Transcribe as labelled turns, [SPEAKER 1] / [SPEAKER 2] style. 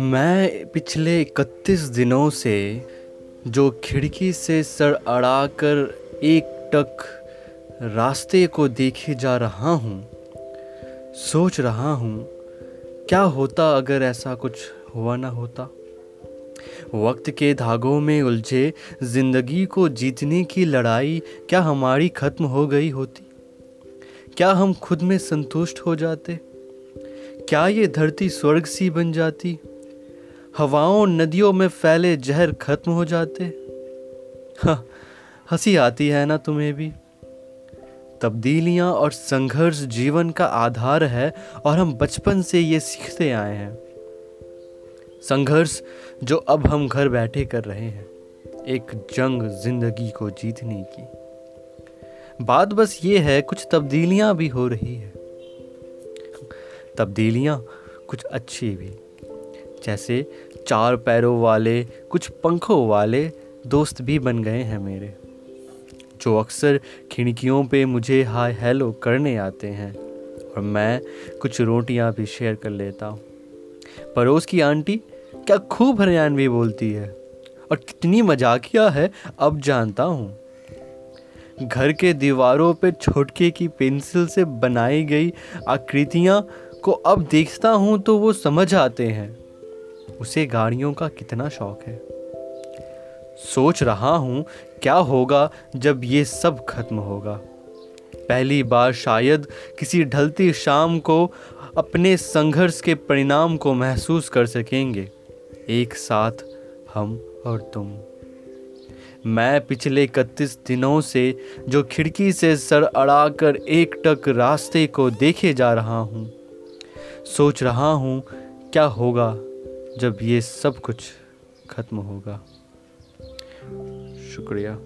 [SPEAKER 1] मैं पिछले इकतीस दिनों से जो खिड़की से सर अड़ाकर एक टक रास्ते को देखे जा रहा हूँ, सोच रहा हूँ, क्या होता अगर ऐसा कुछ हुआ ना होता? वक्त के धागों में उलझे ज़िंदगी को जीतने की लड़ाई क्या हमारी खत्म हो गई होती? क्या हम खुद में संतुष्ट हो जाते? क्या ये धरती स्वर्ग सी बन जाती? हवाओं नदियों में फैले जहर खत्म हो जाते? हाँ हँसी आती है ना तुम्हें भी? तब्दीलियाँ और संघर्ष जीवन का आधार है और हम बचपन से ये सीखते आए हैं। संघर्ष जो अब हम घर बैठे कर रहे हैं। एक जंग ज़िंदगी को जीतने की। बात बस ये है, कुछ तब्दीलियाँ भी हो रही है। तब्दीलियाँ कुछ अच्छी भी। जैसे चार पैरों वाले, कुछ पंखों वाले दोस्त भी बन गए हैं मेरे, जो अक्सर खिड़कियों पे मुझे हाय हेलो करने आते हैं, और मैं कुछ रोटियाँ भी शेयर कर लेता हूँ। पड़ोस की आंटी, क्या खूब हरियाणवी बोलती है, और कितनी मजाकिया है, अब जानता हूँ। घर के दीवारों पर छोटके की पेंसिल से बनाई गई आकृतियाँ को अब देखता हूँ तो वो समझ आते हैं। उसे गाड़ियों का कितना शौक है। सोच रहा हूँ क्या होगा जब ये सब खत्म होगा। पहली बार शायद किसी ढलती शाम को अपने संघर्ष के परिणाम को महसूस कर सकेंगे। एक साथ हम और तुम। मैं पिछले इकतीस दिनों से जो खिड़की से सर अड़ाकर एक टक रास्ते को देखे जा रहा हूँ, सोच रहा हूँ, क्या होगा जब ये सब कुछ खत्म होगा। शुक्रिया।